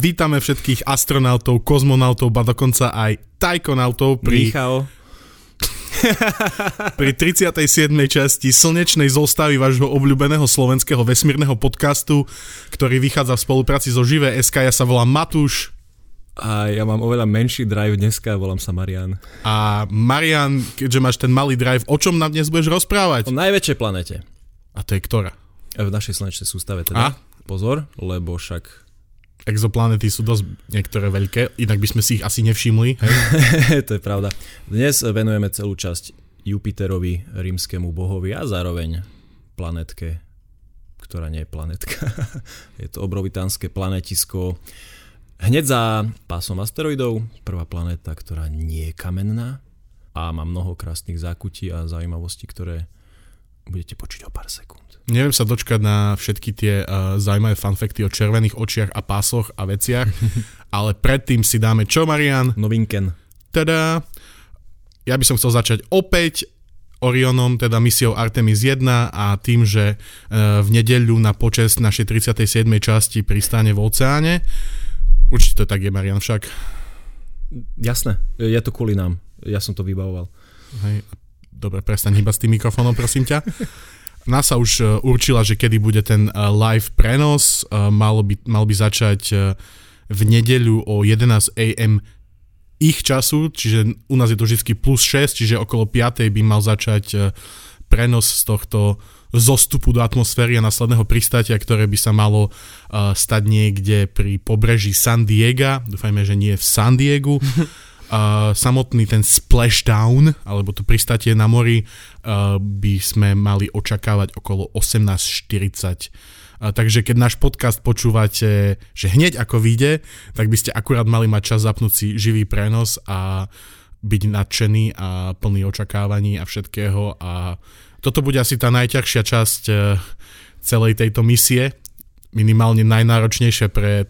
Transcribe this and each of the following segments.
Vítame všetkých astronautov, kozmonautov, a dokonca aj tajkonautov pri, Michal. pri 37. časti slnečnej zostavy vášho obľúbeného slovenského vesmírneho podcastu, ktorý vychádza v spolupráci so Živé SK. Ja sa volám Matúš. A ja mám oveľa menší drive dneska, volám sa Marian. A Marian, keďže máš ten malý drive, o čom nám dnes budeš rozprávať? O najväčšej planete. A to je ktorá? V našej slnečnej sústave teda. A? Pozor, lebo však Exoplanety sú dosť niektoré veľké, inak by sme si ich asi nevšimli. Hej? to je pravda. Dnes venujeme celú časť Jupiterovi, rímskému bohovi a zároveň planetke, ktorá nie je planetka. je to obrovitánske planetisko. Hneď za pásom asteroidov, prvá planéta, ktorá nie je kamenná a má mnoho krásnych zákutí a zaujímavostí, ktoré budete počuť o pár sekúnd. Neviem sa dočkať na všetky tie uh, zaujímavé fanfekty o červených očiach a pásoch a veciach, ale predtým si dáme čo, Marian? Novinken. Teda, ja by som chcel začať opäť Orionom, teda misiou Artemis 1 a tým, že uh, v nedeľu na počest našej 37. časti pristane v oceáne. Určite to tak je, Marian, však. Jasné, je to kvôli nám. Ja som to vybavoval. Hej, dobre, prestaň hýbať s tým mikrofónom, prosím ťa. NASA už uh, určila, že kedy bude ten uh, live prenos. Uh, mal, by, mal by začať v nedeľu o 11 am ich času, čiže u nás je to vždy plus 6, čiže okolo 5 by mal začať prenos z tohto zostupu do atmosféry a následného pristátia, ktoré by sa malo stať niekde pri pobreží San Diego. Dúfajme, že nie v San Diego. Samotný ten splashdown, alebo to pristatie na mori, uh, by sme mali očakávať okolo 18.40. Uh, takže keď náš podcast počúvate, že hneď ako vyjde, tak by ste akurát mali mať čas zapnúť si živý prenos a byť nadšený a plný očakávaní a všetkého a toto bude asi tá najťažšia časť uh, celej tejto misie, minimálne najnáročnejšie pre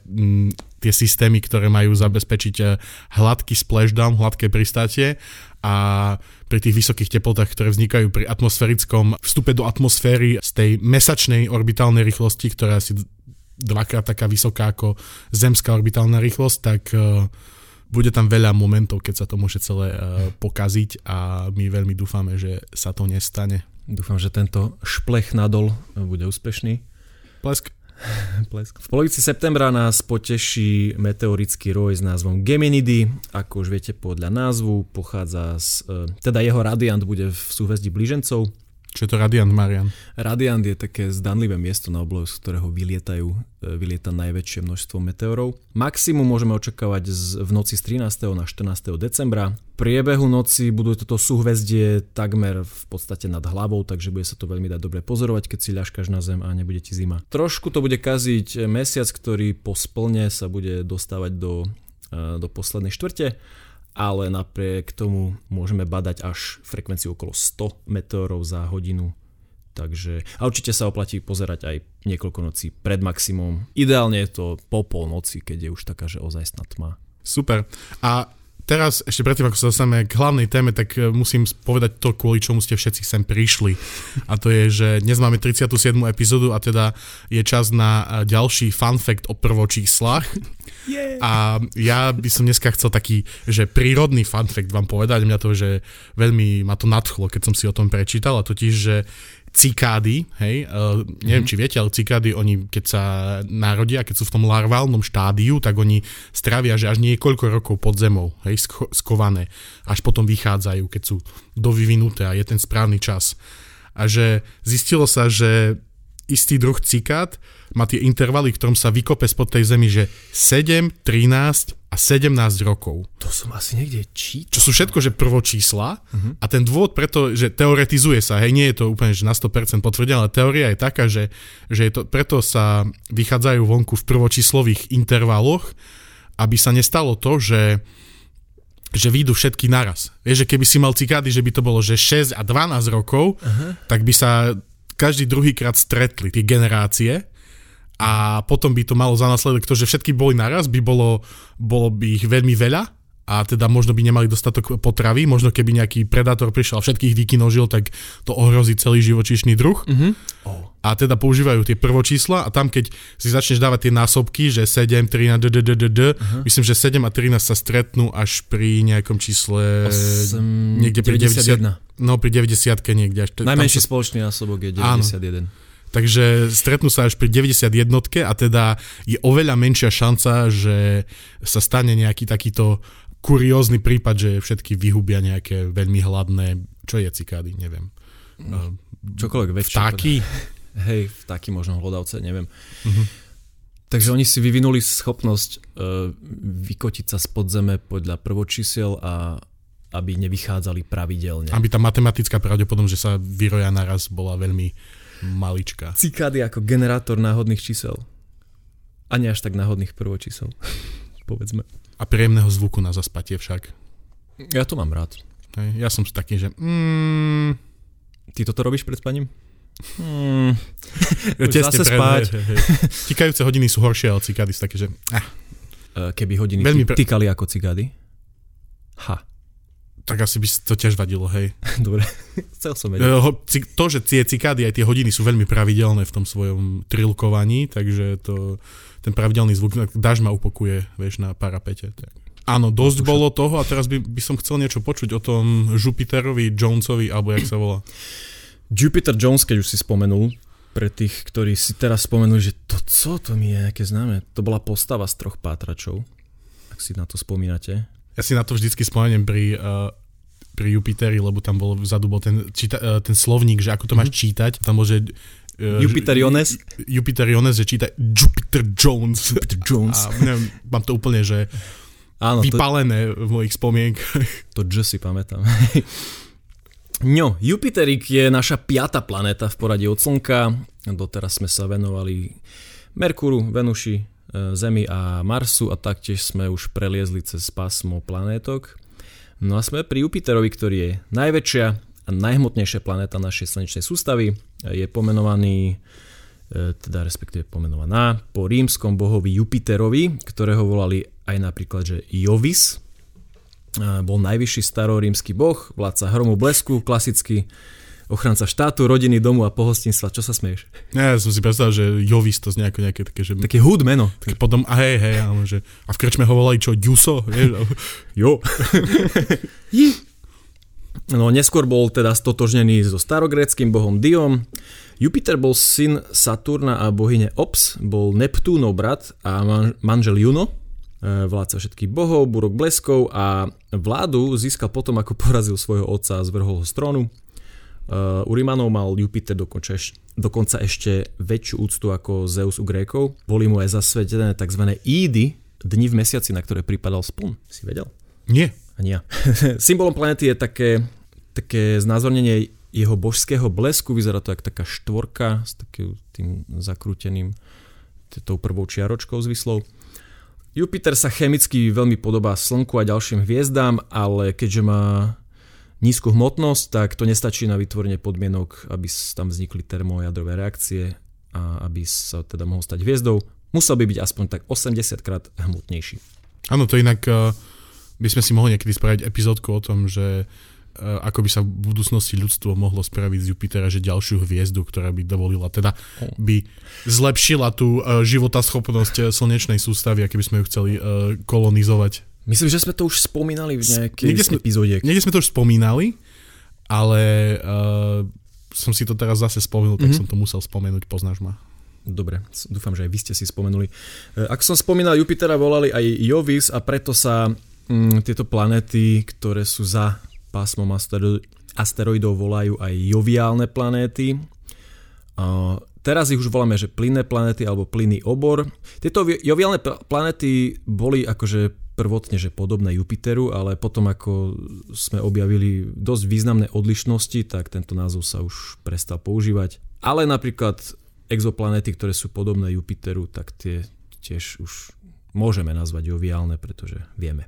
tie systémy, ktoré majú zabezpečiť eh, hladký splashdown, hladké pristátie a pri tých vysokých teplotách, ktoré vznikajú pri atmosférickom vstupe do atmosféry z tej mesačnej orbitálnej rýchlosti, ktorá je asi dvakrát taká vysoká ako zemská orbitálna rýchlosť, tak uh, bude tam veľa momentov, keď sa to môže celé uh, pokaziť a my veľmi dúfame, že sa to nestane. Dúfam, že tento šplech nadol bude úspešný. Plesk. Plesk. V polovici septembra nás poteší meteorický roj s názvom Geminidy. Ako už viete podľa názvu, pochádza z... Teda jeho radiant bude v súhvezdí blížencov. Čo je to Radiant, Marian? Radiant je také zdanlivé miesto na oblohu, z ktorého vylietajú, vylieta najväčšie množstvo meteorov. Maximum môžeme očakávať z, v noci z 13. na 14. decembra. V priebehu noci budú toto súhvezdie takmer v podstate nad hlavou, takže bude sa to veľmi dať dobre pozorovať, keď si ľaškaš na zem a nebude ti zima. Trošku to bude kaziť mesiac, ktorý po splne sa bude dostávať do, do poslednej štvrte ale napriek tomu môžeme badať až frekvenciu okolo 100 meteorov za hodinu. Takže, a určite sa oplatí pozerať aj niekoľko nocí pred maximum. Ideálne je to po polnoci, keď je už taká, že ozajstná tma. Super. A teraz, ešte predtým, ako sa dostaneme k hlavnej téme, tak e, musím povedať to, kvôli čomu ste všetci sem prišli. A to je, že dnes máme 37. epizódu a teda je čas na e, ďalší fun fact o prvočíslach. Yeah. A ja by som dneska chcel taký, že prírodný fun fact vám povedať. Mňa to, že veľmi ma to nadchlo, keď som si o tom prečítal a totiž, že cikády, hej, uh, neviem, mm-hmm. či viete, ale cikády, oni keď sa narodia, keď sú v tom larválnom štádiu, tak oni stravia, že až niekoľko rokov pod zemou, hej, skované, až potom vychádzajú, keď sú dovyvinuté a je ten správny čas. A že zistilo sa, že istý druh cikád má tie intervaly, ktorom sa vykope spod tej zemi, že 7, 13 a 17 rokov. To som asi niekde čítal. Čo sú všetko, že prvočísla uh-huh. a ten dôvod preto, že teoretizuje sa, hej, nie je to úplne že na 100% potvrdené, ale teória je taká, že, že je to, preto sa vychádzajú vonku v prvočíslových intervaloch, aby sa nestalo to, že že výjdu všetky naraz. Vieš, že keby si mal cikády, že by to bolo že 6 a 12 rokov, uh-huh. tak by sa každý druhýkrát stretli tie generácie a potom by to malo za následok to, že všetky boli naraz, by bolo, bolo by ich veľmi veľa a teda možno by nemali dostatok potravy, možno keby nejaký predátor prišiel a všetkých vykinožil, tak to ohrozí celý živočíšny druh. Uh-huh. Oh. A teda používajú tie prvočísla a tam keď si začneš dávať tie násobky, že 7, 13, d, d, d, d, d, uh-huh. myslím, že 7 a 13 sa stretnú až pri nejakom čísle 8, niekde pri 91. 90, no pri 90 niekde. Až, Najmenší sa, spoločný násobok je 91. Áno. Takže stretnú sa až pri 91 a teda je oveľa menšia šanca, že sa stane nejaký takýto kuriózny prípad, že všetky vyhubia nejaké veľmi hladné, čo je cikády, neviem. No, čokoľvek väčšie. Vtáky? Hej, vtáky možno hlodavce, neviem. Uh-huh. Takže oni si vyvinuli schopnosť uh, vykotiť sa z podzeme podľa prvočísiel a aby nevychádzali pravidelne. Aby tá matematická pravdepodobnosť, že sa vyroja naraz, bola veľmi Malička. Cikády ako generátor náhodných čísel. A nie až tak náhodných prvočísel. Povedzme. A príjemného zvuku na zaspatie však. Ja to mám rád. Hej, ja som taký, že... Mm, Ty toto robíš pred spaním? Hmm. Zase spať. Tikajúce hodiny sú horšie, ale cikády sú také, že... Ah. Keby hodiny Veľmi pre... týkali ako cikády? Ha tak asi by to tiež vadilo, hej. Dobre, chcel som vedieť. To, že tie cikády aj tie hodiny sú veľmi pravidelné v tom svojom trilkovaní, takže to, ten pravidelný zvuk, dáž ma upokuje, vieš, na parapete. Tak. Áno, dosť bolo toho a teraz by, by som chcel niečo počuť o tom Jupiterovi Jonesovi, alebo jak sa volá. Jupiter Jones, keď už si spomenul, pre tých, ktorí si teraz spomenuli, že to co, to mi je nejaké známe. To bola postava z troch pátračov, ak si na to spomínate. Ja si na to vždycky spomeniem pri uh, pri Jupiteri, lebo tam bol vzadu bol ten, číta, e, ten slovník, že ako to máš mhm. čítať. Tam môže uh, Jupiteriones? Jupiteriones, že číta Jupiter Jones. Jupiter Jones. A neviem, mám to úplne, že Áno, vypalené to, v mojich spomienkach. To J si pamätám. No, Jupiterik je naša piata planéta v poradí od Slnka. Doteraz sme sa venovali Merkúru, Venuši, e, Zemi a Marsu a taktiež sme už preliezli cez pásmo planétok. No a sme pri Jupiterovi, ktorý je najväčšia a najhmotnejšia planéta našej slnečnej sústavy. Je pomenovaný, e, teda respektíve pomenovaná po rímskom bohovi Jupiterovi, ktorého volali aj napríklad, že Jovis. E, bol najvyšší starorímsky boh, vládca hromu blesku, klasický ochranca štátu, rodiny, domu a pohostinstva. Čo sa smieš? Ja, ja som si predstavil, že Jovis to nejako nejaké také, že... Také hud meno. Také potom, a hej, hej, ale že... A v krčme ho volali čo, Juso? jo. no, neskôr bol teda stotožnený so starogréckým bohom Diom. Jupiter bol syn Saturna a bohyne Ops, bol Neptúnov brat a man- manžel Juno, e, vládca všetkých bohov, burok bleskov a vládu získal potom, ako porazil svojho otca a zvrhol ho z trónu. Uh, u Rimanov mal Jupiter dokonca, dokonca ešte väčšiu úctu ako Zeus u Grékov. Boli mu aj zasvetené tzv. ídy, dni v mesiaci, na ktoré pripadal spon. Si vedel? Nie. Ani ja. Symbolom planety je také, také znázornenie jeho božského blesku. Vyzerá to ako taká štvorka s takým tým zakrúteným tou prvou čiaročkou zvislou. Jupiter sa chemicky veľmi podobá Slnku a ďalším hviezdám, ale keďže má nízku hmotnosť, tak to nestačí na vytvorenie podmienok, aby tam vznikli termojadrové reakcie a aby sa teda mohol stať hviezdou. Musel by byť aspoň tak 80 krát hmotnejší. Áno, to inak uh, by sme si mohli niekedy spraviť epizódku o tom, že uh, ako by sa v budúcnosti ľudstvo mohlo spraviť z Jupitera, že ďalšiu hviezdu, ktorá by dovolila, teda by zlepšila tú uh, životaschopnosť slnečnej sústavy, aké by sme ju chceli kolonizovať. Myslím, že sme to už spomínali v nejakej niekde sme, epizóde. Niekde sme to už spomínali, ale uh, som si to teraz zase spomenul, tak mm-hmm. som to musel spomenúť, poznáš ma. Dobre, dúfam, že aj vy ste si spomenuli. Uh, ako som spomínal, Jupitera volali aj Jovis a preto sa um, tieto planéty, ktoré sú za pásmom astero- asteroidov, volajú aj joviálne planéty. Uh, Teraz ich už voláme, že plynné planéty alebo plynný obor. Tieto joviálne planéty boli akože prvotne že podobné Jupiteru, ale potom ako sme objavili dosť významné odlišnosti, tak tento názov sa už prestal používať. Ale napríklad exoplanéty, ktoré sú podobné Jupiteru, tak tie tiež už môžeme nazvať joviálne, pretože vieme.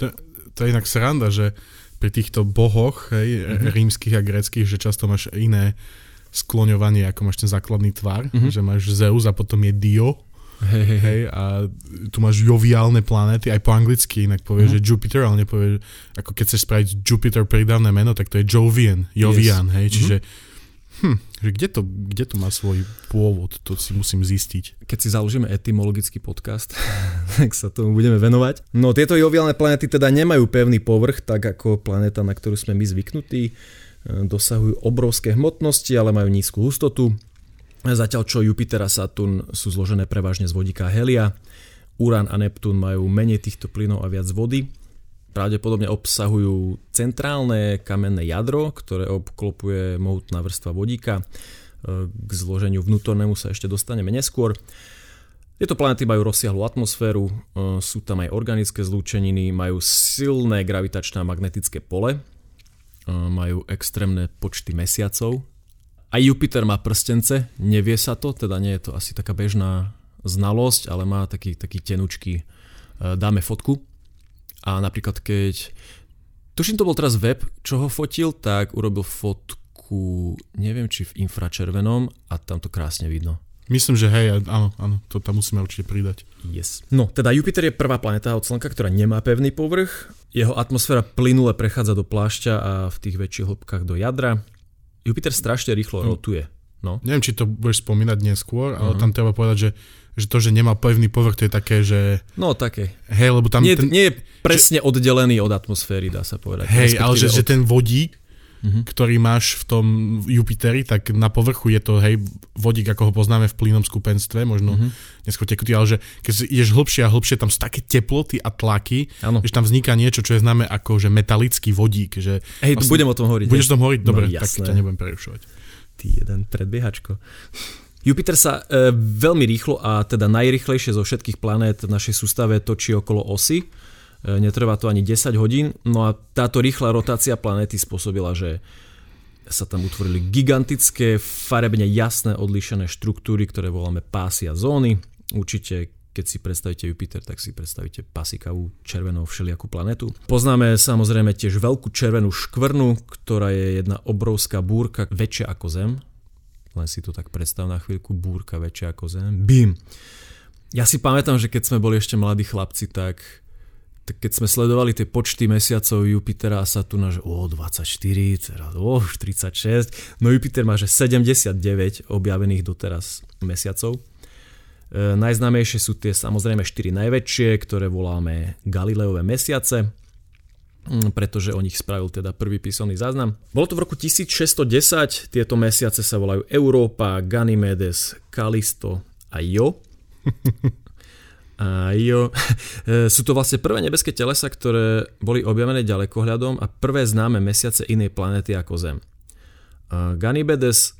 To, to je inak sranda, že pri týchto bohoch hej, mm-hmm. rímskych a gréckých, že často máš iné skloňovanie, ako máš ten základný tvar, mm-hmm. že máš Zeus a potom je Dio Hej, hej, hej. A tu máš joviálne planéty, aj po anglicky inak povieš, Mhm. že Jupiter, ale nepovieš, ako keď chceš spraviť Jupiter pridávne meno, tak to je Jovian, Jovian, hej, čiže hm, že kde, to, kde to má svoj pôvod, to si musím zistiť. Keď si založíme etymologický podcast, tak sa tomu budeme venovať. No tieto joviálne planety teda nemajú pevný povrch, tak ako planéta, na ktorú sme my zvyknutí. E, Dosahujú obrovské hmotnosti, ale majú nízku hustotu. Zatiaľ čo Jupiter a Saturn sú zložené prevažne z vodíka a helia. Urán a Neptún majú menej týchto plynov a viac vody. Pravdepodobne obsahujú centrálne kamenné jadro, ktoré obklopuje mohutná vrstva vodíka. E, K zloženiu vnútornému sa ešte dostaneme neskôr. Tieto planety majú rozsiahlu atmosféru, e, sú tam aj organické zlúčeniny, majú silné gravitačné a magnetické pole, e, majú extrémne počty mesiacov. Aj Jupiter má prstence, nevie sa to, teda nie je to asi taká bežná znalosť, ale má taký, taký tenučký, e, dáme fotku. A napríklad keď, tuším to bol teraz web, čo ho fotil, tak urobil fotku, neviem či v infračervenom a tam to krásne vidno. Myslím, že hej, áno, áno, to tam musíme určite pridať. Yes. No, teda Jupiter je prvá planéta od Slnka, ktorá nemá pevný povrch. Jeho atmosféra plynule prechádza do plášťa a v tých väčších hĺbkach do jadra. Jupiter strašne rýchlo Hm. rotuje. No. Neviem, či to budeš spomínať neskôr, ale Mhm. tam treba povedať, že, že to, že nemá pevný povrch, to je také, že No také. hej, lebo tam Nie, ten, nie je presne oddelený od atmosféry, dá sa povedať. hej, ale že, Respektíve že od- ten vodík, Mhm. ktorý máš v tom Jupiteri, tak na povrchu je to, hej, vodík, ako ho poznáme v plynom skupenstve, možno Mhm. neskôr tekutý, ale že keď ideš hlbšie a hlbšie, tam sú také teploty a tlaky, Áno. že tam vzniká niečo, čo je známe ako že metalický vodík, že Hej, vlastne- budem o tom hovoriť. budeš o tom hovoriť? No, Dobre, tak jasné. ťa nebudem prerušovať. Ty jeden predbiehačko. Jupiter sa e, veľmi rýchlo a teda najrychlejšie zo všetkých planét v našej sústave točí okolo osy. E, netrvá to ani 10 hodín. No a táto rýchla rotácia planéty spôsobila, že sa tam utvorili gigantické, farebne jasné odlíšené štruktúry, ktoré voláme pásy a zóny. Určite keď si predstavíte Jupiter, tak si predstavíte pasikavú červenú všelijakú planetu. Poznáme samozrejme tiež veľkú červenú škvrnu, ktorá je jedna obrovská búrka, väčšia ako Zem. Len si to tak predstav na chvíľku, búrka väčšia ako Zem. Bim! Ja si pamätám, že keď sme boli ešte mladí chlapci, tak, keď sme sledovali tie počty mesiacov Jupitera a Saturna, že o 24, teraz o 36, no Jupiter má že 79 objavených doteraz mesiacov. E, najznámejšie sú tie samozrejme 4 najväčšie, ktoré voláme Galileové mesiace, mm, pretože o nich spravil teda prvý písomný záznam. Bolo to v roku 1610, tieto mesiace sa volajú Európa, Ganymedes, Kalisto a Jo. A jo, E, sú to vlastne prvé nebeské telesa, ktoré boli objavené ďalekohľadom a prvé známe mesiace inej planéty ako Zem. A Ganymedes,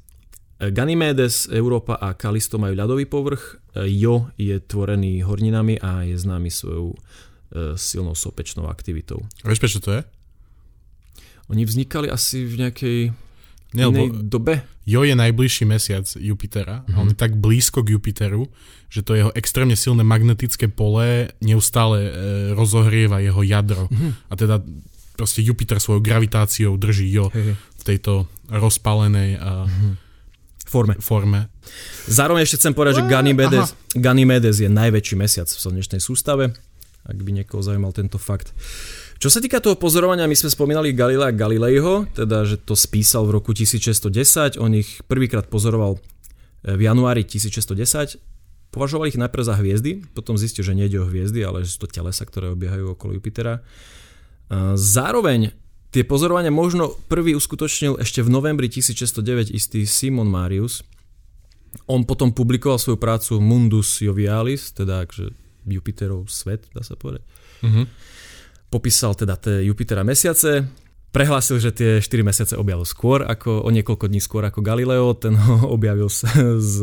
e, Ganymedes, Európa a Kalisto majú ľadový povrch, e, Jo je tvorený horninami a je známy svojou e, silnou sopečnou aktivitou. A vieš, prečo to je? Oni vznikali asi v nejakej Nie, inej dobe. Jo je najbližší mesiac Jupitera a on je tak blízko k Jupiteru, že to jeho extrémne silné magnetické pole neustále e, rozohrieva jeho jadro. A teda proste Jupiter svojou gravitáciou drží Jo Hej, hej. v tejto rozpalenej a Forme. forme. Zároveň ešte chcem povedať, že Ganymedes, Ganymedes je najväčší mesiac v slnečnej sústave, ak by niekoho zaujímal tento fakt. Čo sa týka toho pozorovania, my sme spomínali Galilea Galileiho, teda že to spísal v roku 1610, on ich prvýkrát pozoroval v januári 1610, považoval ich najprv za hviezdy, potom zistil, že nejde o hviezdy, ale že sú to telesa, ktoré obiehajú okolo Jupitera. Zároveň tie pozorovania možno prvý uskutočnil ešte v novembri 1609 istý Simon Marius, on potom publikoval svoju prácu Mundus Jovialis, teda akože Jupiterov svet, dá sa povedať. Mhm. Popísal teda tie Jupitera mesiace, prehlásil, že tie 4 mesiace objavil skôr, ako, o niekoľko dní skôr ako Galileo, ten ho objavil z, z,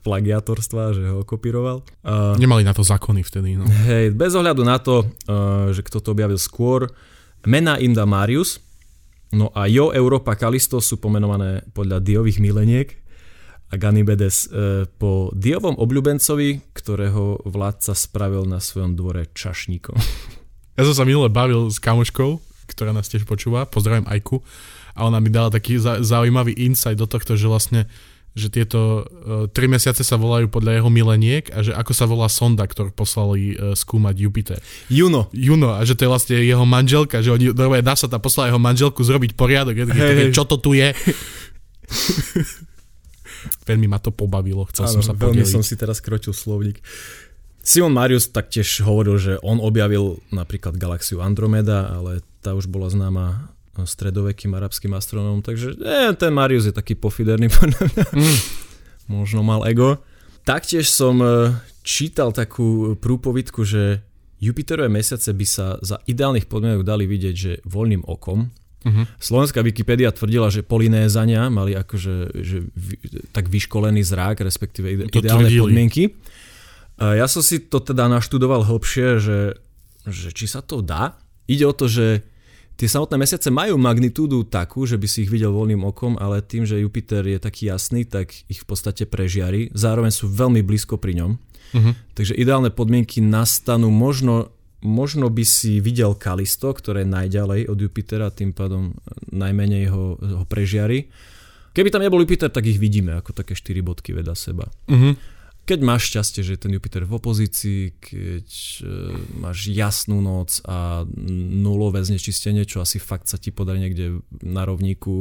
plagiatorstva, že ho kopíroval. Uh, Nemali na to zákony vtedy. No. hej, bez ohľadu na to, uh, že kto to objavil skôr, mená im dá Marius, no a Jo, Európa, Kalisto sú pomenované podľa diových mileniek a Ganymedes e, po diovom obľúbencovi, ktorého vládca spravil na svojom dvore čašníkom. Ja som sa minule bavil s kamoškou, ktorá nás tiež počúva, pozdravím Ajku, a ona mi dala taký za- zaujímavý insight do tohto, že vlastne že tieto uh, tri mesiace sa volajú podľa jeho mileniek a že ako sa volá sonda, ktorú poslali uh, skúmať Jupiter. Juno. Juno a že to je vlastne jeho manželka, že oni, normálne dá sa tam poslať jeho manželku zrobiť poriadok, je, hey, hey. čo to tu je. Veľmi ma to pobavilo, chcel ano, som sa podeliť. som si teraz krotil slovník. Simon Marius taktiež hovoril, že on objavil napríklad galaxiu Andromeda, ale tá už bola známa stredovekým arabským astronómom, takže eh, ten Marius je taký pofiderný mm. Možno mal ego. Taktiež som e, čítal takú prúpovidku, že Jupiterové mesiace by sa za ideálnych podmienok dali vidieť, že voľným okom. Uh-huh. Slovenská Wikipedia tvrdila, že Polinézania mali akože že, tak vyškolený zrák, respektíve to ideálne tvrdili. podmienky. Ja som si to teda naštudoval hĺbšie, že, že či sa to dá. Ide o to, že Tie samotné mesiace majú magnitúdu takú, že by si ich videl voľným okom, ale tým, že Jupiter je taký jasný, tak ich v podstate prežiari. Zároveň sú veľmi blízko pri ňom. Uh-huh. Takže ideálne podmienky nastanú možno možno by si videl Kalisto, ktoré je najďalej od Jupitera, tým pádom najmenej ho, ho prežiari. Keby tam nebol Jupiter, tak ich vidíme ako také 4 bodky veda seba. Uh-huh keď máš šťastie, že je ten Jupiter v opozícii, keď e, máš jasnú noc a nulové znečistenie, čo asi fakt sa ti podarí niekde na rovníku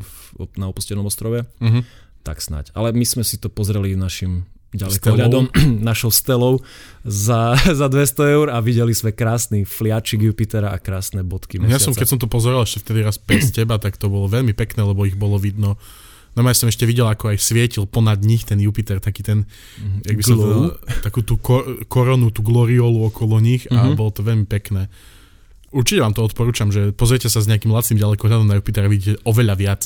v, na opustenom ostrove, uh-huh. tak snať. Ale my sme si to pozreli našim ďalekohľadom, našou stelou za, za 200 eur a videli sme krásny fliačik Jupitera a krásne bodky mesiaca. Ja som, keď som to pozeral ešte vtedy raz bez teba, tak to bolo veľmi pekné, lebo ich bolo vidno No som ešte videl, ako aj svietil ponad nich ten Jupiter, taký ten, mm-hmm. jak by som to, takú tú kor- koronu, tú gloriolu okolo nich mm-hmm. a mhm. bolo to veľmi pekné. Určite vám to odporúčam, že pozrite sa s nejakým lacným ďalekohľadom na Jupiter a vidíte oveľa viac.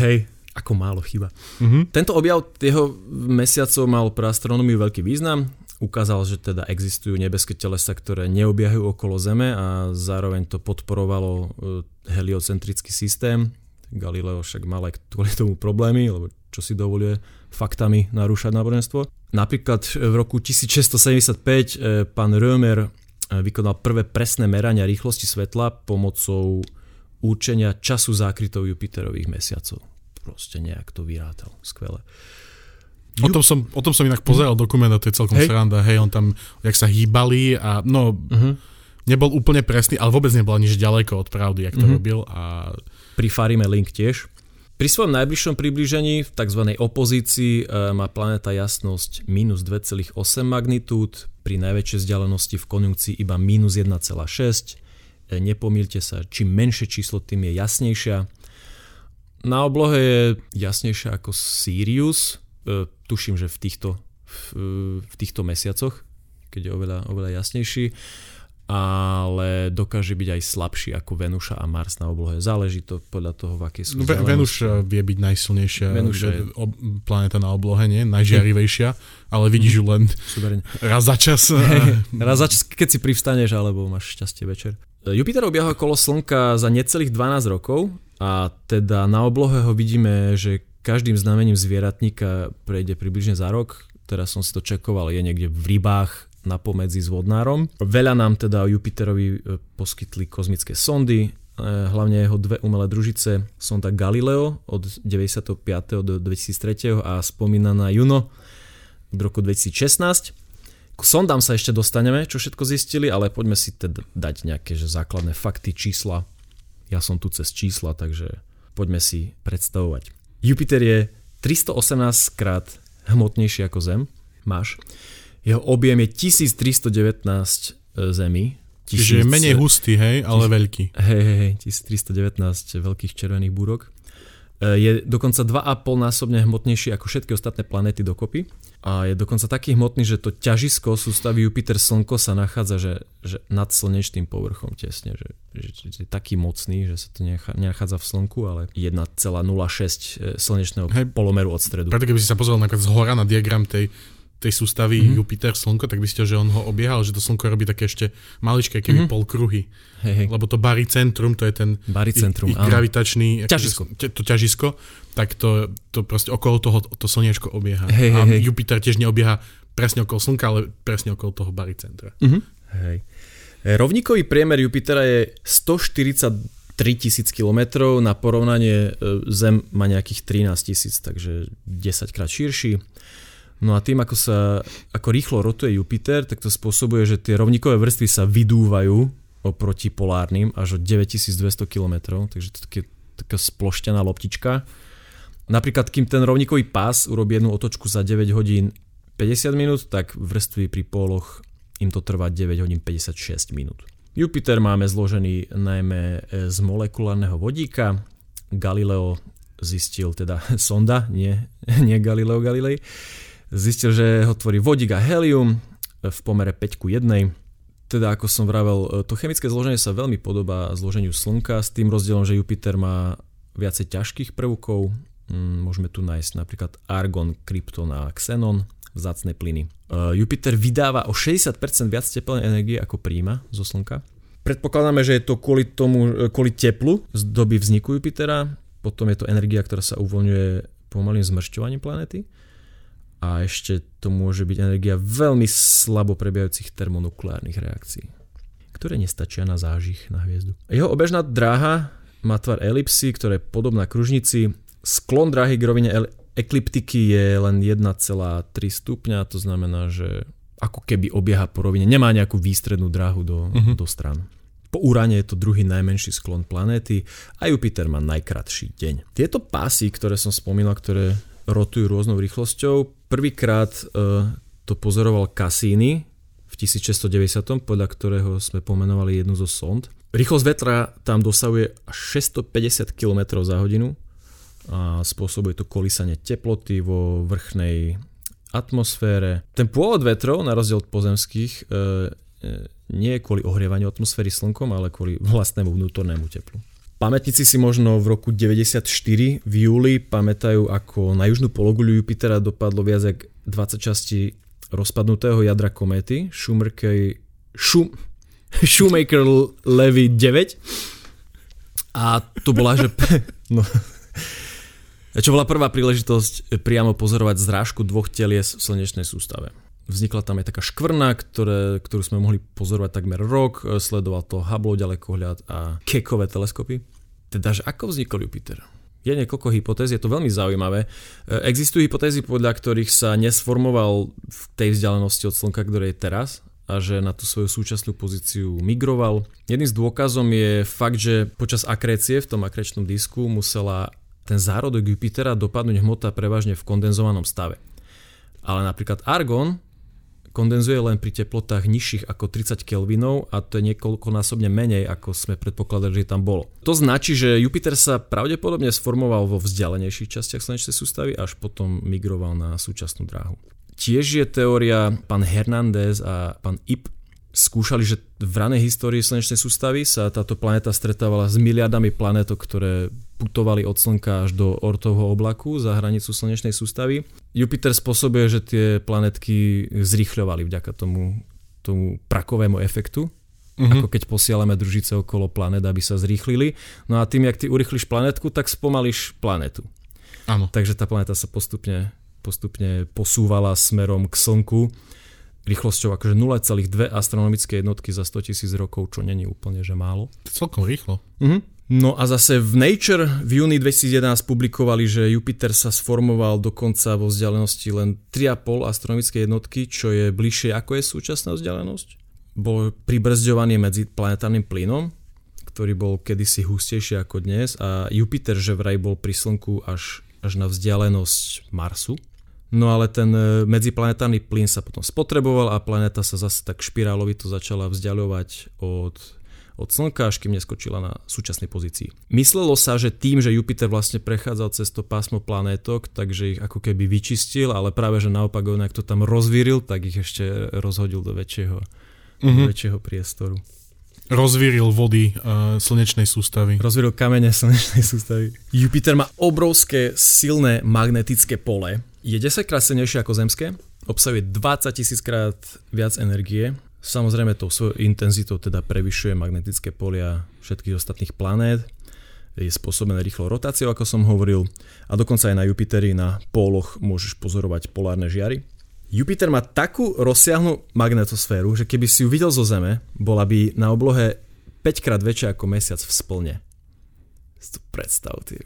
Hej, ako málo chyba. Mm-hmm. Tento objav jeho mesiacov mal pre astronómiu veľký význam. Ukázal, že teda existujú nebeské telesa, ktoré neobiehajú okolo Zeme a zároveň to podporovalo e, heliocentrický systém, Galileo však mal aj kvôli tomu problémy, lebo čo si dovoluje faktami narúšať náboženstvo. Napríklad v roku 1675 eh, pán Römer eh, vykonal prvé presné merania rýchlosti svetla pomocou určenia času zákrytov Jupiterových mesiacov. Proste nejak to vyrátal. Skvelé. O tom, som, o tom som inak pozeral dokument a to je celkom hej. sranda. Hej, on tam, jak sa hýbali a no, uh-huh. nebol úplne presný, ale vôbec nebol nič ďaleko od pravdy, jak to uh-huh. robil a Prifaríme link tiež. Pri svojom najbližšom približení v tzv. opozícii e, má planéta jasnosť minus 2,8 magnitúd, pri najväčšej vzdialenosti v konjunkcii iba minus 1,6. E, nepomílte sa, čím menšie číslo, tým je jasnejšia. Na oblohe je jasnejšia ako Sirius, e, tuším, že v týchto, v, v týchto mesiacoch, keď je oveľa, oveľa jasnejší ale dokáže byť aj slabší ako Venuša a Mars na oblohe. Záleží to podľa toho, v akej sú no, Venus eh, vie byť najsilnejšia Venus je... planéta na oblohe, nie? Najžiarivejšia, ale vidíš ju len Suverene. raz za čas. raz za čas, keď si privstaneš, alebo máš šťastie večer. Jupiter obieha okolo Slnka za necelých 12 rokov a teda na oblohe ho vidíme, že každým znamením zvieratníka prejde približne za rok. Teraz som si to čekoval, je niekde v rybách na pomedzi s vodnárom. Veľa nám teda Jupiterovi e, poskytli kozmické sondy, e, hlavne jeho dve umelé družice, sonda Galileo od 95. do 2003. a spomínaná Juno od roku 2016. K sondám sa ešte dostaneme, čo všetko zistili, ale poďme si teda dať nejaké že základné fakty, čísla. Ja som tu cez čísla, takže poďme si predstavovať. Jupiter je 318 krát hmotnejší ako Zem. Máš. Jeho objem je 1319 e, zemí. Čiže je menej hustý, hej, ale tis, veľký. Hej, hej, hej, 1319 veľkých červených búrok. E, je dokonca 2,5 násobne hmotnejší ako všetky ostatné planéty dokopy. A je dokonca taký hmotný, že to ťažisko sústavy Jupiter-Slnko sa nachádza že, že nad slnečným povrchom tesne. Že, že, že je taký mocný, že sa to nenachádza v Slnku, ale 1,06 e, slnečného Hej, polomeru od stredu. Preto keby si sa pozrel z hora na diagram tej tej sústavy mm-hmm. Jupiter, Slnko, tak by ste, že on ho obiehal, že to Slnko robí také ešte maličké, keby mm-hmm. polkruhy. Hej, hej. Lebo to baricentrum, to je ten baricentrum, ich, ich gravitačný ťažisko. to ťažisko, tak to, to proste okolo toho to slniečko obieha. Hej, a hej. Jupiter tiež neobieha presne okolo Slnka, ale presne okolo toho baricentra. Mm-hmm. Hej. Rovníkový priemer Jupitera je 140 3000 km, na porovnanie e, Zem má nejakých 13 000, takže 10 krát širší. No a tým, ako sa ako rýchlo rotuje Jupiter, tak to spôsobuje, že tie rovníkové vrstvy sa vydúvajú oproti polárnym až o 9200 km, takže to je taká sploštená loptička. Napríklad, kým ten rovníkový pás urobí jednu otočku za 9 hodín 50 minút, tak vrstvy pri póloch im to trvá 9 hodín 56 minút. Jupiter máme zložený najmä e, z molekulárneho vodíka. Galileo zistil, teda sonda, nie, nie Galileo Galilei, zistil, že ho tvorí vodík a helium v pomere 5 ku 1. Teda ako som vravel, e, to chemické zloženie sa veľmi podobá zloženiu Slnka s tým rozdielom, že Jupiter má viacej ťažkých prvkov. Mm, môžeme tu nájsť napríklad argon, krypton a xenon vzácne plyny. Uh, Jupiter vydáva o 60% viac teplnej energie ako príjma zo Slnka. Predpokladáme, že je to kvôli, tomu, e, kvôli teplu z doby vzniku Jupitera, potom je to energia, ktorá sa uvoľňuje pomalým zmršťovaním planéty a ešte to môže byť energia veľmi slabo prebiehajúcich termonukleárnych reakcií, ktoré nestačia na zážich na hviezdu. Jeho obežná dráha má tvar elipsy, ktorá je podobná kružnici. Sklon dráhy k rovine ekliptiky je len 1,3 stupňa, to znamená, že ako keby obieha po rovine, nemá nejakú výstrednú dráhu do, uh-huh. do stran. Po Uráne je to druhý najmenší sklon planéty a Jupiter má najkratší deň. Tieto pásy, ktoré som spomínal, ktoré rotujú rôznou rýchlosťou, prvýkrát uh, to pozoroval Cassini v 1690, podľa ktorého sme pomenovali jednu zo sond. Rýchlosť vetra tam dosahuje až 650 km za hodinu a spôsobuje to kolísanie teploty vo vrchnej atmosfére. Ten pôvod vetrov, na rozdiel od pozemských, e, e, nie je kvôli ohrievaniu atmosféry slnkom, ale kvôli vlastnému vnútornému teplu. Pamätníci si možno v roku 94 v júli pamätajú, ako na južnú pologuľu Jupitera dopadlo viac jak 20 častí rozpadnutého jadra kométy Shoemaker, Shoemaker Levy 9. A to bola, že... No, čo bola prvá príležitosť priamo pozorovať zrážku dvoch telies v slnečnej sústave. Vznikla tam aj taká škvrna, ktoré, ktorú sme mohli pozorovať takmer rok, sledoval to Hubble ďalekohľad a Kekové teleskopy. Teda, že ako vznikol Jupiter? Je niekoľko hypotéz, je to veľmi zaujímavé. Existujú hypotézy, podľa ktorých sa nesformoval v tej vzdialenosti od Slnka, ktoré je teraz, a že na tú svoju súčasnú pozíciu migroval. Jedným z dôkazom je fakt, že počas akrécie v tom akrečnom disku musela ten zárodok Jupitera dopadnúť hmota prevažne v kondenzovanom stave. Ale napríklad argon kondenzuje len pri teplotách nižších ako 30 kelvinov a to je niekoľkonásobne menej, ako sme predpokladali, že tam bolo. To značí, že Jupiter sa pravdepodobne sformoval vo vzdialenejších častiach slnečnej sústavy, až potom migroval na súčasnú dráhu. Tiež je teória pán Hernández a pán Ip skúšali, že v ranej histórii slnečnej sústavy sa táto planéta stretávala s miliardami planetok, ktoré putovali od Slnka až do Ortovho oblaku za hranicu slnečnej sústavy. Jupiter spôsobuje, že tie planetky zrýchľovali vďaka tomu, tomu prakovému efektu, uh-huh. ako keď posielame družice okolo planet, aby sa zrýchlili. No a tým, jak ty urychlíš planetku, tak spomalíš planetu. Áno. Takže tá planéta sa postupne, postupne posúvala smerom k Slnku rýchlosťou akože 0,2 astronomické jednotky za 100 tisíc rokov, čo není úplne že málo. Celkom rýchlo. Uh-huh. No a zase v Nature v júni 2011 publikovali, že Jupiter sa sformoval dokonca vo vzdialenosti len 3,5 astronomické jednotky, čo je bližšie ako je súčasná vzdialenosť. Bol pribrzďovaný medzi planetárnym plynom, ktorý bol kedysi hustejší ako dnes a Jupiter že vraj bol pri Slnku až, až na vzdialenosť Marsu. No ale ten e, medziplanetárny plyn sa potom spotreboval a planéta sa zase tak špirálovito začala vzdialovať od, od Slnka, až kým neskočila na súčasnej pozícii. Myslelo sa, že tým, že Jupiter vlastne prechádzal cez to pásmo planétok, takže ich ako keby vyčistil, ale práve že naopak on, ak to tam rozvíril, tak ich ešte rozhodil do väčšieho, mm-hmm. do mhm. väčšieho priestoru. Rozvíril vody uh, slnečnej sústavy. Rozvíril kamene slnečnej sústavy. Jupiter má obrovské silné magnetické pole, je 10 krát silnejšie ako zemské, obsahuje 20 tisíc krát viac energie, samozrejme tou svojou intenzitou teda prevyšuje magnetické polia všetkých ostatných planét, je spôsobené rýchlou rotáciou, ako som hovoril, a dokonca aj na Jupiteri na póloch môžeš pozorovať polárne žiary. Jupiter má takú rozsiahnu magnetosféru, že keby si ju videl zo Zeme, bola by na oblohe 5 krát väčšia ako mesiac v splne. Si to predstav, tie,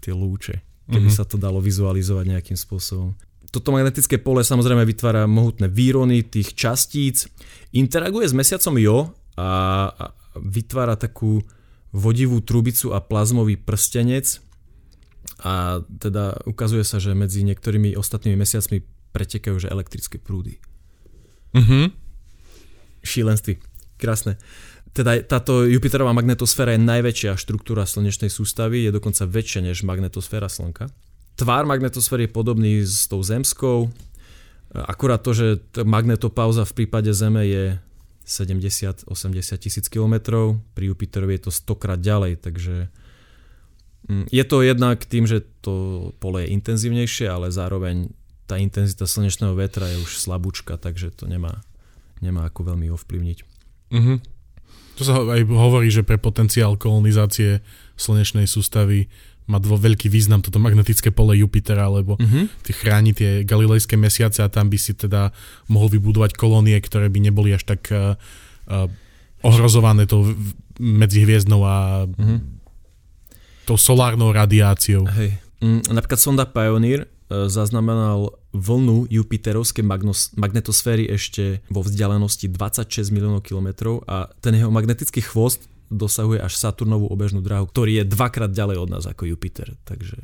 tie lúče, keby mm-hmm. sa to dalo vizualizovať nejakým spôsobom. Toto magnetické pole samozrejme vytvára mohutné výrony tých častíc, interaguje s mesiacom Jo a, a vytvára takú vodivú trubicu a plazmový prstenec a teda ukazuje sa, že medzi niektorými ostatnými mesiacmi pretekajú že elektrické prúdy. Mhm. Šílenství. Krásne. Teda táto Jupiterová magnetosféra je najväčšia štruktúra slnečnej sústavy, je dokonca väčšia než magnetosféra Slnka. Tvár magnetosféry je podobný s tou zemskou, akurát to, že magnetopauza v prípade Zeme je 70-80 tisíc kilometrov, pri Jupiterovi je to 100 krát ďalej, takže mm, je to jednak tým, že to pole je intenzívnejšie, ale zároveň tá intenzita slnečného vetra je už slabúčka, takže to nemá, nemá ako veľmi ovplyvniť. Uh-huh. To sa aj hovorí, že pre potenciál kolonizácie slnečnej sústavy má dvo veľký význam toto magnetické pole Jupitera, lebo ty chráni tie galilejské mesiace a tam by si teda mohol vybudovať kolónie, ktoré by neboli až tak uh, uh, ohrozované tou medzihviezdnou a uh-huh. tou solárnou radiáciou. Hej. Mm, napríklad sonda Pioneer zaznamenal vlnu Jupiterovskej magnetosféry ešte vo vzdialenosti 26 miliónov kilometrov a ten jeho magnetický chvost dosahuje až Saturnovú obežnú dráhu, ktorý je dvakrát ďalej od nás ako Jupiter. Takže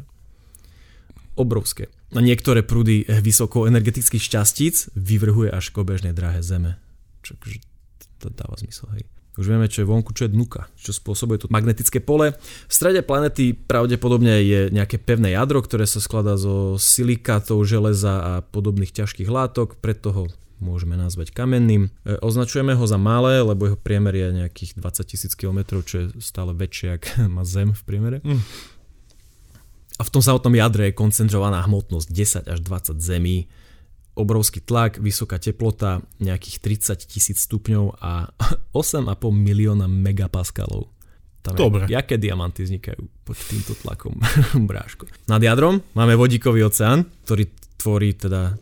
obrovské. A niektoré prúdy vysokoenergetických šťastíc vyvrhuje až k obežnej dráhe Zeme. Čiže to dáva zmysel, hej. Už vieme, čo je vonku, čo je dnuka, čo spôsobuje to magnetické pole. V strede planety pravdepodobne je nejaké pevné jadro, ktoré sa skladá zo silikátov, železa a podobných ťažkých látok, preto ho môžeme nazvať kamenným. E, označujeme ho za malé, lebo jeho priemer je nejakých 20 tisíc km, čo je stále väčšie, ako má Zem v priemere. Mm. A v tom samotnom jadre je koncentrovaná hmotnosť 10 až 20 zemí, obrovský tlak, vysoká teplota, nejakých 30 tisíc stupňov a 8,5 milióna megapaskalov. Tam Dobre. Jaké diamanty vznikajú pod týmto tlakom, bráško. Nad jadrom máme vodíkový oceán, ktorý tvorí teda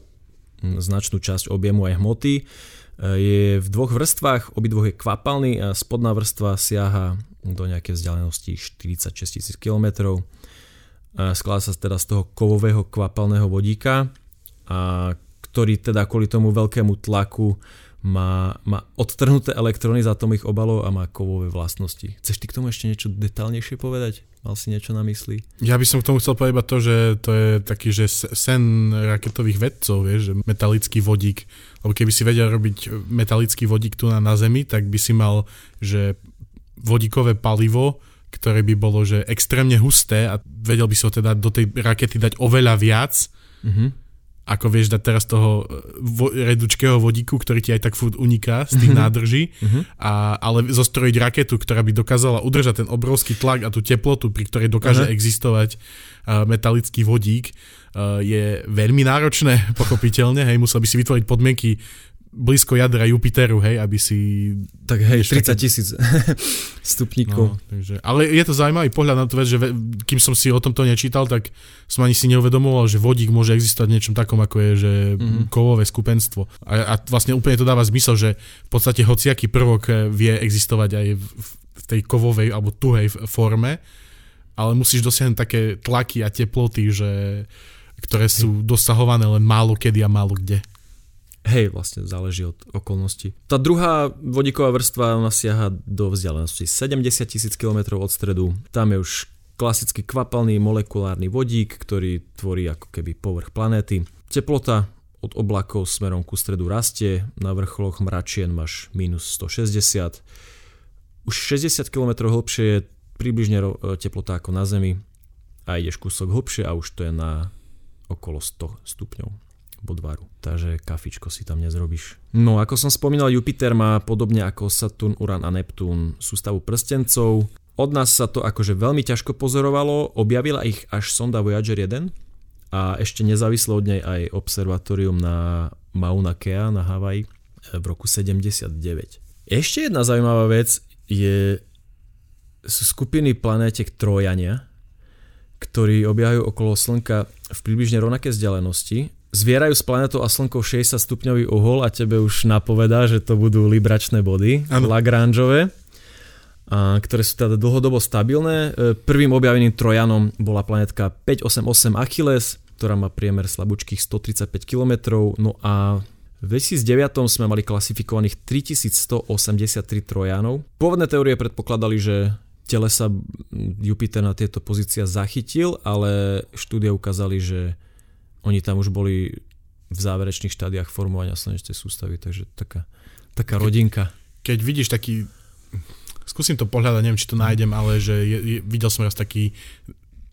značnú časť objemu aj hmoty. Je v dvoch vrstvách, obidvoch je kvapalný a spodná vrstva siaha do nejakej vzdialenosti 46 000 km. Skladá sa teda z toho kovového kvapalného vodíka, a ktorý teda kvôli tomu veľkému tlaku má, má odtrhnuté elektróny z atomových obalov a má kovové vlastnosti. Chceš ty k tomu ešte niečo detálnejšie povedať? Mal si niečo na mysli? Ja by som k tomu chcel povedať iba to, že to je taký, že sen raketových vedcov, vieš, že metalický vodík. Lebo keby si vedel robiť metalický vodík tu na, na Zemi, tak by si mal, že vodíkové palivo, ktoré by bolo, že extrémne husté a vedel by si ho teda do tej rakety dať oveľa viac, mm-hmm ako vieš dať teraz toho e, vo, redučkého vodíku, ktorý ti aj tak furt uniká z tých mm-hmm. nádrží, mm-hmm. a, ale zostrojiť raketu, ktorá by dokázala udržať ten obrovský tlak a tú teplotu, pri ktorej dokáže uh-huh. existovať uh, metalický vodík, uh, je veľmi náročné, pochopiteľne, hej, musel by si vytvoriť podmienky blízko jadra Jupiteru, hej, aby si... Tak hej, 30 tisíc stupníkov. No, takže, ale je to zaujímavý pohľad na to vec, že kým som si o tomto nečítal, tak som ani si neuvedomoval, že vodík môže existovať v niečom takom, ako je že mm-hmm. kovové skupenstvo. A, a vlastne úplne to dáva zmysel, že v podstate hociaký prvok eh, vie existovať aj v, v tej kovovej alebo tuhej forme, ale musíš dosiahnuť také tlaky a teploty, že, ktoré sú dosahované len málo kedy a málo kde. Hej, vlastne záleží od okolností. Tá druhá vodíková vrstva ona siaha do vzdialenosti 70 tisíc km od stredu. Tam je už klasický kvapalný molekulárny vodík, ktorý tvorí ako keby povrch planéty. Teplota od oblakov smerom ku stredu rastie, na vrcholoch mračien máš minus 160. Už 60 km hlbšie je približne teplota ako na Zemi a ideš kúsok hlbšie a už to je na okolo 100 stupňov bodvaru. Takže kafičko si tam nezrobíš. No ako som spomínal, Jupiter má podobne ako Saturn, Uran a Neptún sústavu prstencov. Od nás sa to akože veľmi ťažko pozorovalo, objavila ich až sonda Voyager 1 a ešte nezávislo od nej aj observatórium na Mauna Kea na Havaji v roku 79. Ešte jedna zaujímavá vec je sú skupiny planétek Trojania, ktorí objahujú okolo Slnka v približne rovnaké vzdialenosti zvierajú s planetou a slnkou 60 stupňový uhol a tebe už napovedá, že to budú libračné body, ano. Lagrangeové. a, ktoré sú teda dlhodobo stabilné. E, prvým objaveným trojanom bola planetka 588 Achilles, ktorá má priemer slabúčkých 135 km. No a v 2009 sme mali klasifikovaných 3183 trojanov. Pôvodné teórie predpokladali, že telesa Jupiter na tieto pozícia zachytil, ale štúdie ukázali, že oni tam už boli v záverečných štádiách formovania slnečnej sústavy, takže taká, taká rodinka. Keď vidíš taký skúsim to pohľadať, neviem, či to nájdem, ale že je, je, videl som raz taký,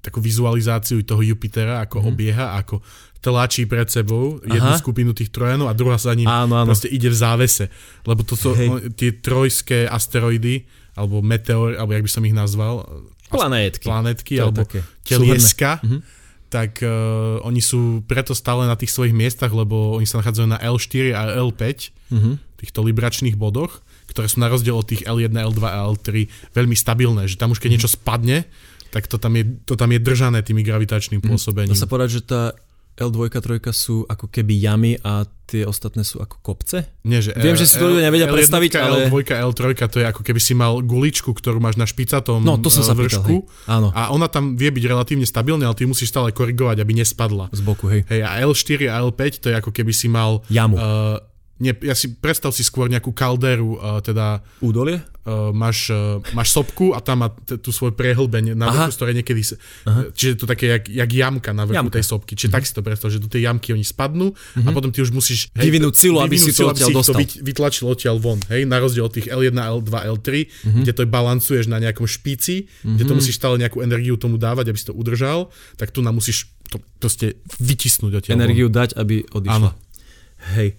takú vizualizáciu toho Jupitera, ako mm-hmm. obieha, ako tlačí pred sebou jednu Aha. skupinu tých trojanov a druhá sa za ním áno, áno. proste ide v závese. Lebo to sú Hej. tie trojské asteroidy, alebo meteor, alebo jak by som ich nazval. Planétky. Planétky, alebo také. telieska. Mm-hmm. Tak uh, oni sú preto stále na tých svojich miestach, lebo oni sa nachádzajú na L4 a L5, mm-hmm. týchto libračných bodoch ktoré sú na rozdiel od tých L1, L2 a L3 veľmi stabilné, že tam už keď niečo spadne, tak to tam je, to tam je držané tými gravitačným mhm. pôsobením. Dá sa povedať, že tá L2, 3 sú ako keby jamy a tie ostatné sú ako kopce? Nie, že Viem, L, že si to ľudia nevedia L1, predstaviť, ale... L2, L3 to je ako keby si mal guličku, ktorú máš na špicatom no, to som sa vršku. Pýtal, Áno. A ona tam vie byť relatívne stabilná, ale ty musíš stále korigovať, aby nespadla. Z boku, hej. Hej, a L4 a L5 to je ako keby si mal... Jamu. Uh, nie, ja si predstav si skôr nejakú kalderu, uh, teda... Údolie? Uh, máš, uh, máš sopku a tam má t- tú svoj prehlbenie na vrchu, z ktorej niekedy... Aha. Čiže to také jak, jak jamka na vrchu jamka. tej sopky. Čiže uh-huh. tak si to predstav, že do tej jamky oni spadnú uh-huh. a mhm. potom ty už musíš... Hej, vyvinúť silu, aby si to odtiaľ dostal. to vytlačil odtiaľ von. Hej, na rozdiel od tých L1, L2, L3, uh-huh. kde to balancuješ na nejakom špici, uh-huh. kde to musíš stále nejakú energiu tomu dávať, aby si to udržal, tak tu nám musíš to proste vytisnúť odtiaľ Energiu von. dať, aby odišla. Áno. Hej.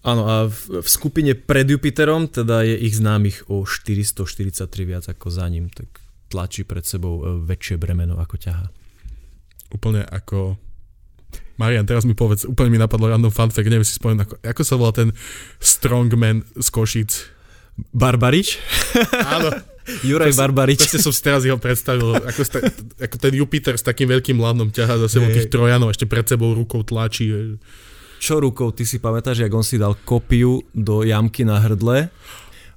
Áno, a v, v skupine pred Jupiterom teda je ich známych o 443 viac ako za ním, tak tlačí pred sebou e, väčšie bremeno ako ťaha. Úplne ako... Marian, teraz mi povedz, úplne mi napadlo random fun fact, neviem si spomenúť, ako, ako sa volá ten strongman z Košic? Barbarič? Áno. Juraj Barbarič. Proste som si teraz jeho predstavil, ako, sta, ako ten Jupiter s takým veľkým lanom ťahá za sebou tých trojanov, ešte pred sebou rukou tlačí čo rukou, ty si pamätáš, jak on si dal kopiu do jamky na hrdle,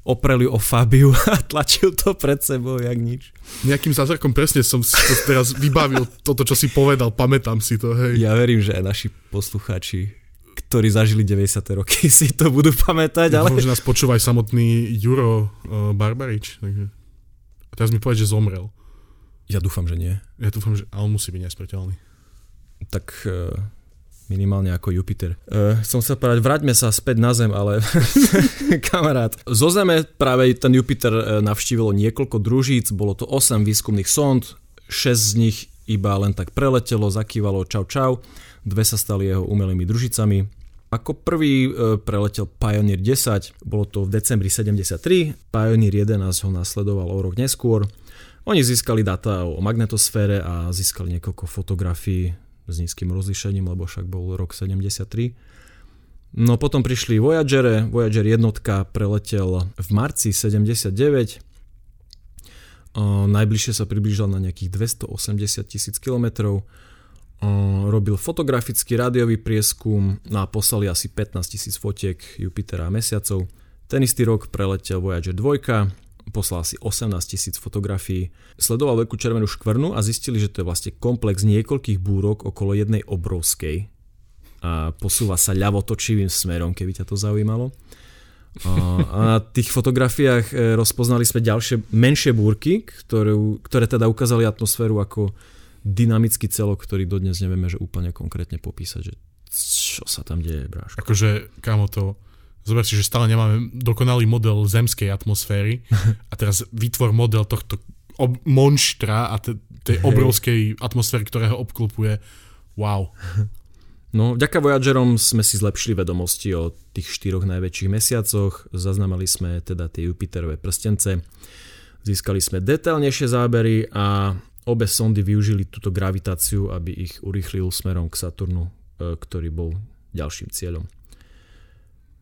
opreli o Fabiu a tlačil to pred sebou, jak nič. Nejakým zázrakom presne som si to teraz vybavil, toto, čo si povedal, pamätám si to, hej. Ja verím, že aj naši poslucháči, ktorí zažili 90. roky, si to budú pamätať, ale... Možno nás počúvaj samotný Juro uh, Barbarič. Takže... A teraz mi povedz, že zomrel. Ja dúfam, že nie. Ja dúfam, že... A on musí byť nesmrteľný. Tak... Uh minimálne ako Jupiter. Uh, som sa povedať, vráťme sa späť na Zem, ale kamarát. Zo Zeme práve ten Jupiter e, navštívilo niekoľko družíc, bolo to 8 výskumných sond, 6 z nich iba len tak preletelo, zakývalo čau čau, dve sa stali jeho umelými družicami. Ako prvý e, preletel Pioneer 10, bolo to v decembri 73, Pioneer 11 ho nasledoval o rok neskôr. Oni získali data o magnetosfére a získali niekoľko fotografií s nízkym rozlišením, lebo však bol rok 73. No potom prišli Voyager, Voyager jednotka preletel v marci 79, o, najbližšie sa priblížil na nejakých 280 tisíc kilometrov, robil fotografický rádiový prieskum no a poslali asi 15 tisíc fotiek Jupitera a mesiacov. Ten istý rok preletel Voyager 2, poslal asi 18 tisíc fotografií. Sledoval veľkú červenú škvrnu a zistili, že to je vlastne komplex niekoľkých búrok okolo jednej obrovskej a posúva sa ľavotočivým smerom, keby ťa to zaujímalo. A na tých fotografiách e, rozpoznali sme ďalšie menšie búrky, ktoré, ktoré teda ukázali atmosféru ako dynamický celok, ktorý dodnes nevieme, že úplne konkrétne popísať, že čo sa tam deje, bráško. Akože, kámo, to Zober si, že stále nemáme dokonalý model zemskej atmosféry a teraz vytvor model tohto ob- monštra a te- tej obrovskej atmosféry, ktorá ho obklopuje. Wow. No, vďaka Voyagerom sme si zlepšili vedomosti o tých štyroch najväčších mesiacoch, zaznamali sme teda tie Jupiterové prstence, získali sme detailnejšie zábery a obe sondy využili túto gravitáciu, aby ich urýchlil smerom k Saturnu, e, ktorý bol ďalším cieľom.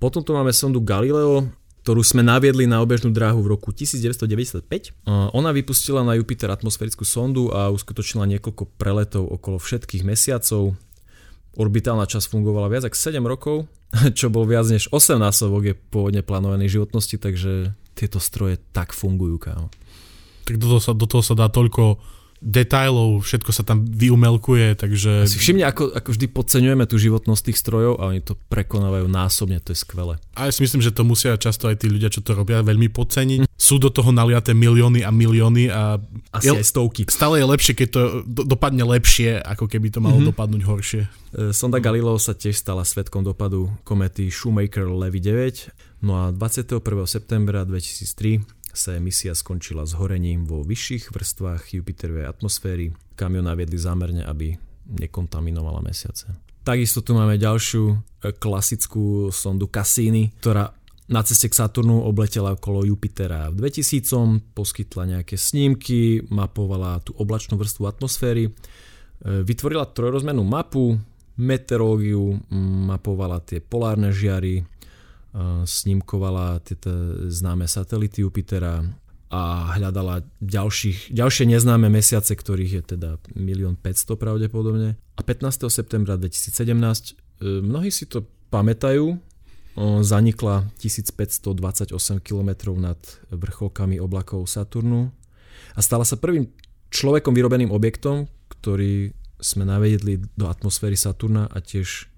Potom tu máme sondu Galileo, ktorú sme naviedli na obežnú dráhu v roku 1995. Ona vypustila na Jupiter atmosférickú sondu a uskutočnila niekoľko preletov okolo všetkých mesiacov. Orbitálna časť fungovala viac ako 7 rokov, čo bol viac než 8 násobok je pôvodne plánovanej životnosti, takže tieto stroje tak fungujú, kámo. tak do toho sa, do toho sa dá toľko detailov, všetko sa tam vyumelkuje, takže... Si všimne, ako, ako vždy podceňujeme tú životnosť tých strojov a oni to prekonávajú násobne, to je skvelé. A ja si myslím, že to musia často aj tí ľudia, čo to robia, veľmi podceniť. Sú do toho naliaté milióny a milióny a... Asi je, aj stovky. Stále je lepšie, keď to do, dopadne lepšie, ako keby to malo mm-hmm. dopadnúť horšie. E, sonda Galileo sa tiež stala svetkom dopadu komety Shoemaker-Levy 9. No a 21. septembra 2003 sa misia skončila s horením vo vyšších vrstvách Jupiterovej atmosféry, kam ju naviedli zámerne, aby nekontaminovala mesiace. Takisto tu máme ďalšiu e, klasickú sondu Cassini, ktorá na ceste k Saturnu obletela okolo Jupitera v 2000, poskytla nejaké snímky, mapovala tú oblačnú vrstvu atmosféry, e, vytvorila trojrozmernú mapu, meteorológiu, mapovala tie polárne žiary, snímkovala tieto známe satelity Jupitera a hľadala ďalších, ďalšie neznáme mesiace, ktorých je teda 1 500 pravdepodobne. A 15. septembra 2017, e, mnohí si to pamätajú, zanikla 1528 km nad vrcholkami oblakov Saturnu a stala sa prvým človekom vyrobeným objektom, ktorý sme navedli do atmosféry Saturna a tiež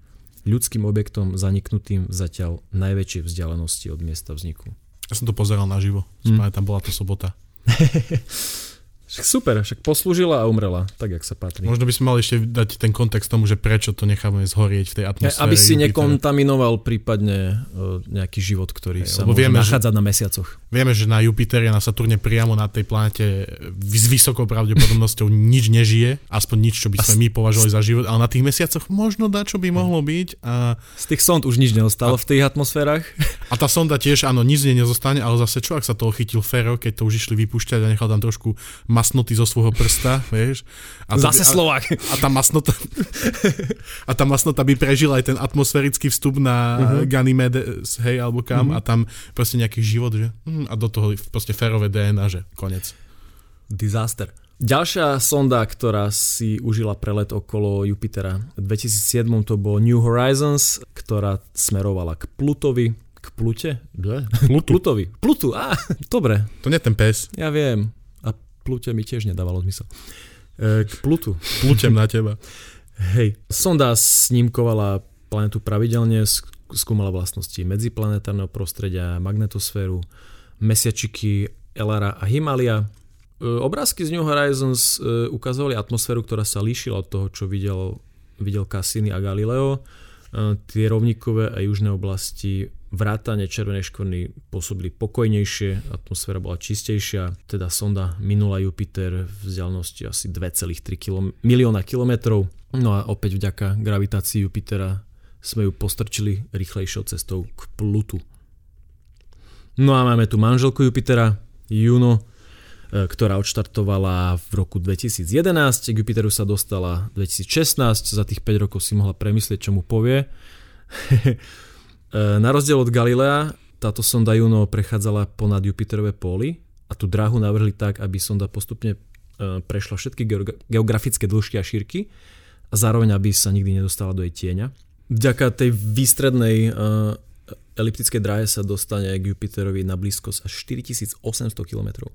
ľudským objektom zaniknutým zatiaľ najväčšej vzdialenosti od miesta vzniku. Ja som to pozeral naživo, mm. tam bola to sobota. Však super, však poslúžila a umrela, tak jak sa patrí. Možno by sme mali ešte dať ten kontext tomu, že prečo to necháme zhorieť v tej atmosfére. Aby si Jupitera. nekontaminoval prípadne uh, nejaký život, ktorý Hej, sa môže vieme, nachádzať že, na mesiacoch. Vieme, že na Jupiteri a na Saturne priamo na tej planete s vysokou pravdepodobnosťou nič nežije, aspoň nič, čo by sme my považovali za život, ale na tých mesiacoch možno dá, čo by mohlo byť. A... Z tých sond už nič neostalo a... v tých atmosférach. A tá sonda tiež, áno, nič nie nezostane, ale zase čo, ak sa toho chytil Fero, keď to už išli vypúšťať a nechal tam trošku masnoty zo svojho prsta, vieš. A Zase by, Slovák. A, a tá masnota a tá masnota by prežila aj ten atmosférický vstup na uh-huh. Ganymedes, hej, alebo kam uh-huh. a tam proste nejaký život, že? Hm, a do toho proste férové DNA, že konec. Disaster. Ďalšia sonda, ktorá si užila prelet okolo Jupitera v 2007 to bol New Horizons, ktorá smerovala k Plutovi, k Plute? Plutu. Plutovi. Plutu, á, dobre. To nie ten pes. Ja viem. Plute mi tiež nedávalo zmysel. E, k Plutu. Plutem na teba. Hej. Sonda snímkovala planetu pravidelne, skúmala vlastnosti medziplanetárneho prostredia, magnetosféru, mesiačiky Elara a Himalia. E, obrázky z New Horizons e, ukazovali atmosféru, ktorá sa líšila od toho, čo videl, videl Cassini a Galileo. Tie rovníkové a južné oblasti vrátane červenej škvrny pôsobili pokojnejšie, atmosféra bola čistejšia, teda sonda minula Jupiter v vzdialenosti asi 2,3 km, milióna kilometrov. No a opäť vďaka gravitácii Jupitera sme ju postrčili rýchlejšou cestou k Plutu. No a máme tu manželku Jupitera, Juno, e, ktorá odštartovala v roku 2011, k Jupiteru sa dostala 2016, za tých 5 rokov si mohla premyslieť, čo mu povie. E, na rozdiel od Galilea, táto sonda Juno prechádzala ponad Jupiterové póly a tú dráhu navrhli tak, aby sonda postupne e, prešla všetky geografické dĺžky a šírky a zároveň, aby sa nikdy nedostala do jej tieňa. Vďaka tej výstrednej eliptickej dráhe sa dostane k Jupiterovi na blízkosť až 4800 km.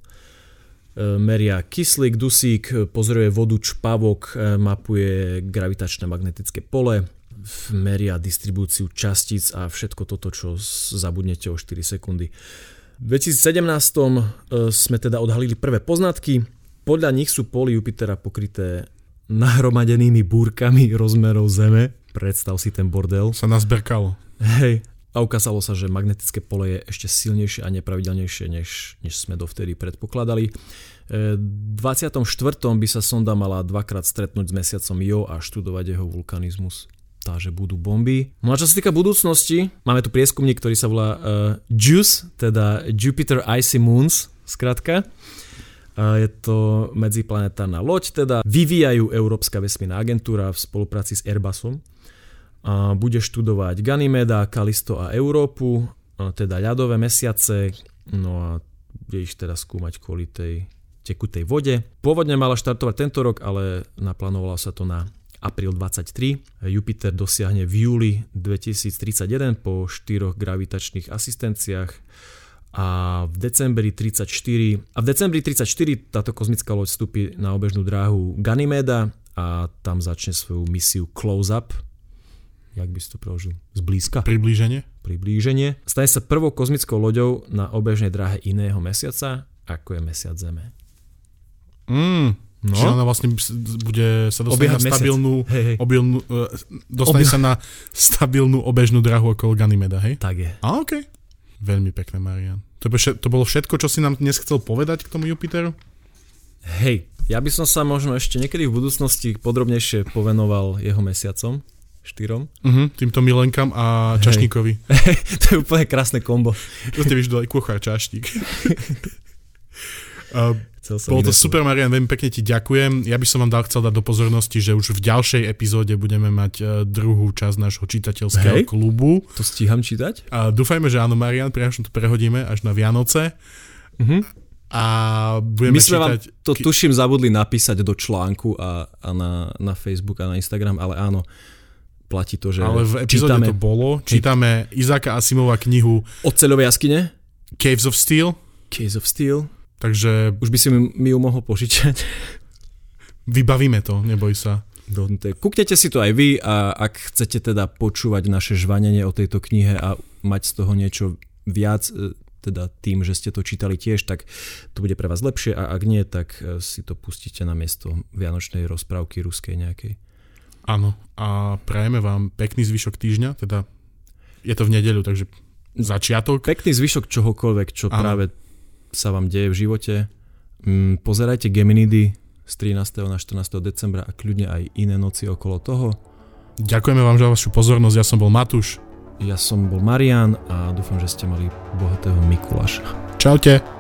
Uh, meria kyslík, dusík, pozoruje vodu, čpavok, uh, mapuje gravitačné magnetické pole, meria distribúciu častíc a všetko toto, čo zabudnete o 4 sekundy. V 2017 e, sme teda odhalili prvé poznatky. Podľa nich sú póly Jupitera pokryté nahromadenými búrkami rozmerov Zeme. Predstav si ten bordel. Sa nazberkalo. Hej. A ukázalo sa, že magnetické pole je ešte silnejšie a nepravidelnejšie, než, než sme dovtedy predpokladali. E, v 24. by sa sonda mala dvakrát stretnúť s mesiacom Jo a študovať jeho vulkanizmus tá, že budú bomby. No a čo sa týka budúcnosti, máme tu prieskumník, ktorý sa volá uh, JUICE, teda Jupiter Icy Moons, skratka. Uh, je to medziplanetárna loď, teda vyvíjajú Európska vesmírna agentúra v spolupráci s Airbusom. Bude študovať Ganymeda, Kalisto a Európu, teda ľadové mesiace, no a bude ich teda skúmať kvôli tej tekutej vode. Pôvodne mala štartovať tento rok, ale naplánovalo sa to na apríl 23. Jupiter dosiahne v júli 2031 po štyroch gravitačných asistenciách a v decembri 34 a v decembri 34 táto kozmická loď vstúpi na obežnú dráhu Ganymeda a tam začne svoju misiu Close Up. Jak by si to preložil? Zblízka? Priblíženie? Priblíženie. Stane sa prvou kozmickou loďou na obežnej dráhe iného mesiaca, ako je mesiac Zeme. Mm, No. Čiže ona vlastne bude sa dostane Obiehať na stabilnú, Hej, hej. obilnú, uh, dostane Obi- sa na stabilnú obežnú drahu okolo Ganymeda, hej? Tak je. A OK. Veľmi pekné, Marian. To, by, to bolo všetko, čo si nám dnes chcel povedať k tomu Jupiteru? Hej, ja by som sa možno ešte niekedy v budúcnosti podrobnejšie povenoval jeho mesiacom, štyrom. Uh-huh, týmto Milenkám a Hej. Čašníkovi. to je úplne krásne kombo. To ste aj kuchár Čašník. uh, bolo to super, Marian, veľmi pekne ti ďakujem. Ja by som vám dal, chcel dať do pozornosti, že už v ďalšej epizóde budeme mať uh, druhú časť nášho čitateľského Hej. klubu. To stíham čítať? A dúfajme, že áno, Marian, priam to prehodíme až na Vianoce. Mhm. A budeme My sme vám čítať... to tuším zabudli napísať do článku a, a na, na Facebook a na Instagram, ale áno, platí to, že Ale v epizóde čítame to bolo. Čítame Izáka Asimova knihu Oceľové jaskyne, Caves of Steel, Case of Steel, takže už by si mi, mi ju mohol požičať. vybavíme to, neboj sa. Dohodnuté. Kúknete si to aj vy a ak chcete teda počúvať naše žvanenie o tejto knihe a mať z toho niečo viac, e, teda tým, že ste to čítali tiež, tak to bude pre vás lepšie a ak nie, tak e, si to pustíte na miesto vianočnej rozprávky ruskej nejakej. Áno. A prajeme vám pekný zvyšok týždňa, teda je to v nedeľu, takže začiatok. Pekný zvyšok čohokoľvek, čo Áno. práve sa vám deje v živote. Mm, pozerajte Geminidy z 13. na 14. decembra a kľudne aj iné noci okolo toho. Ďakujeme vám za vašu pozornosť, ja som bol Matúš. Ja som bol Marian a dúfam, že ste mali bohatého Mikuláša. Čaute.